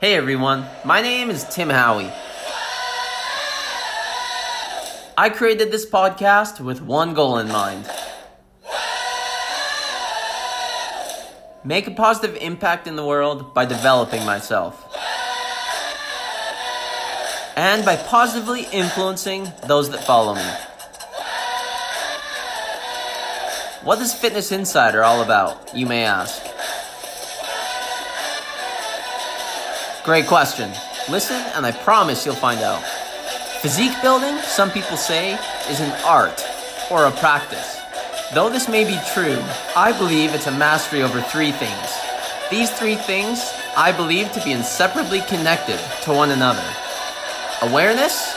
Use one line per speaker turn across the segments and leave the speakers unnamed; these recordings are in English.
Hey everyone, my name is Tim Howie. I created this podcast with one goal in mind make a positive impact in the world by developing myself. And by positively influencing those that follow me. What is Fitness Insider all about, you may ask? Great question. Listen, and I promise you'll find out. Physique building, some people say, is an art or a practice. Though this may be true, I believe it's a mastery over three things. These three things I believe to be inseparably connected to one another awareness,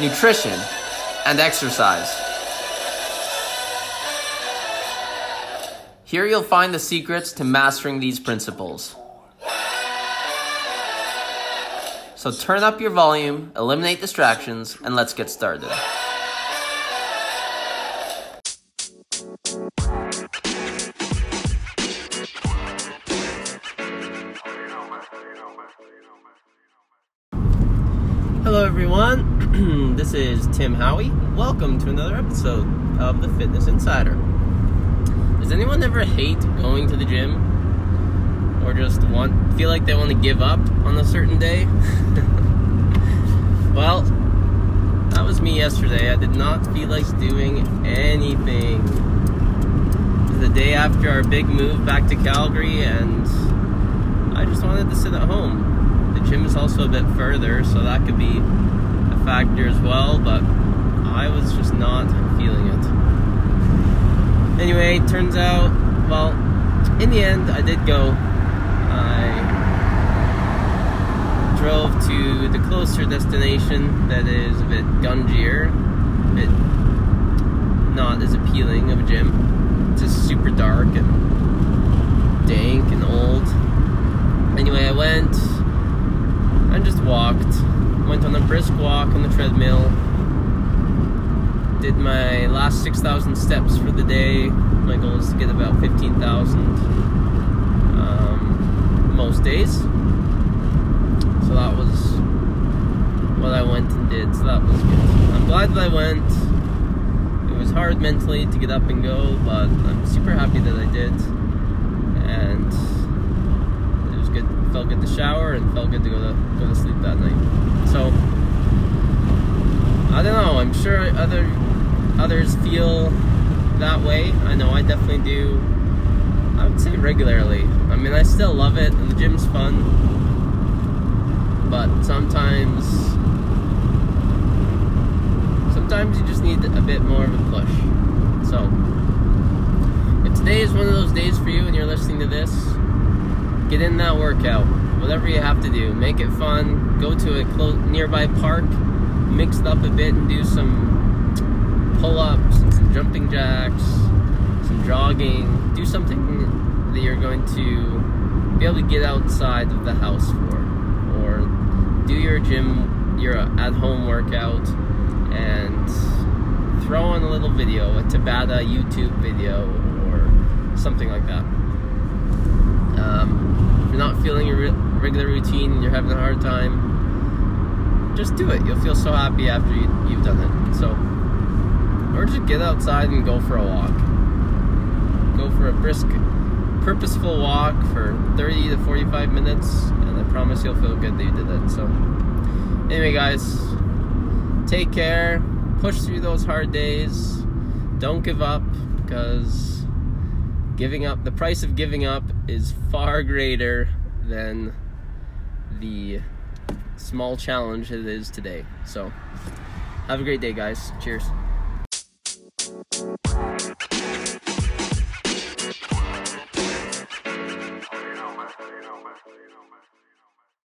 nutrition, and exercise. Here you'll find the secrets to mastering these principles. So turn up your volume, eliminate distractions, and let's get started. Hello, everyone. this is Tim Howie. Welcome to another episode of the Fitness Insider. Does anyone ever hate going to the gym? Or just want feel like they want to give up on a certain day. well, that was me yesterday. I did not feel like doing anything. The day after our big move back to Calgary, and I just wanted to sit at home. The gym is also a bit further, so that could be a factor as well, but I was just not feeling it. Anyway, turns out, well, in the end, I did go I drove to the closer destination that is a bit gungier, a bit not as appealing of a gym. It's just super dark and dank and old. Anyway, I went and just walked. Went on a brisk walk on the treadmill. Did my last 6,000 steps for the day. My goal is to get about 15,000 um, most days. So that was what I went and did. So that was good. I'm glad that I went. It was hard mentally to get up and go, but I'm super happy that I did. And it was good. Felt good to shower and felt good to go to go to sleep that night. So I don't know. I'm sure other others feel that way. I know I definitely do I would say regularly. I mean, I still love it, and the gym's fun. But sometimes, sometimes you just need a bit more of a push. So, if today is one of those days for you and you're listening to this, get in that workout. Whatever you have to do, make it fun. Go to a close, nearby park, mix it up a bit, and do some pull-ups, some jumping jacks, some jogging. Do something going to be able to get outside of the house for, or do your gym, your at home workout, and throw on a little video, a Tabata YouTube video, or something like that. Um, if you're not feeling your re- regular routine and you're having a hard time, just do it. You'll feel so happy after you, you've done it. So, or just get outside and go for a walk. Go for a brisk purposeful walk for 30 to 45 minutes, and I promise you'll feel good that you did it. So, anyway, guys, take care, push through those hard days, don't give up because giving up, the price of giving up is far greater than the small challenge it is today. So, have a great day, guys. Cheers.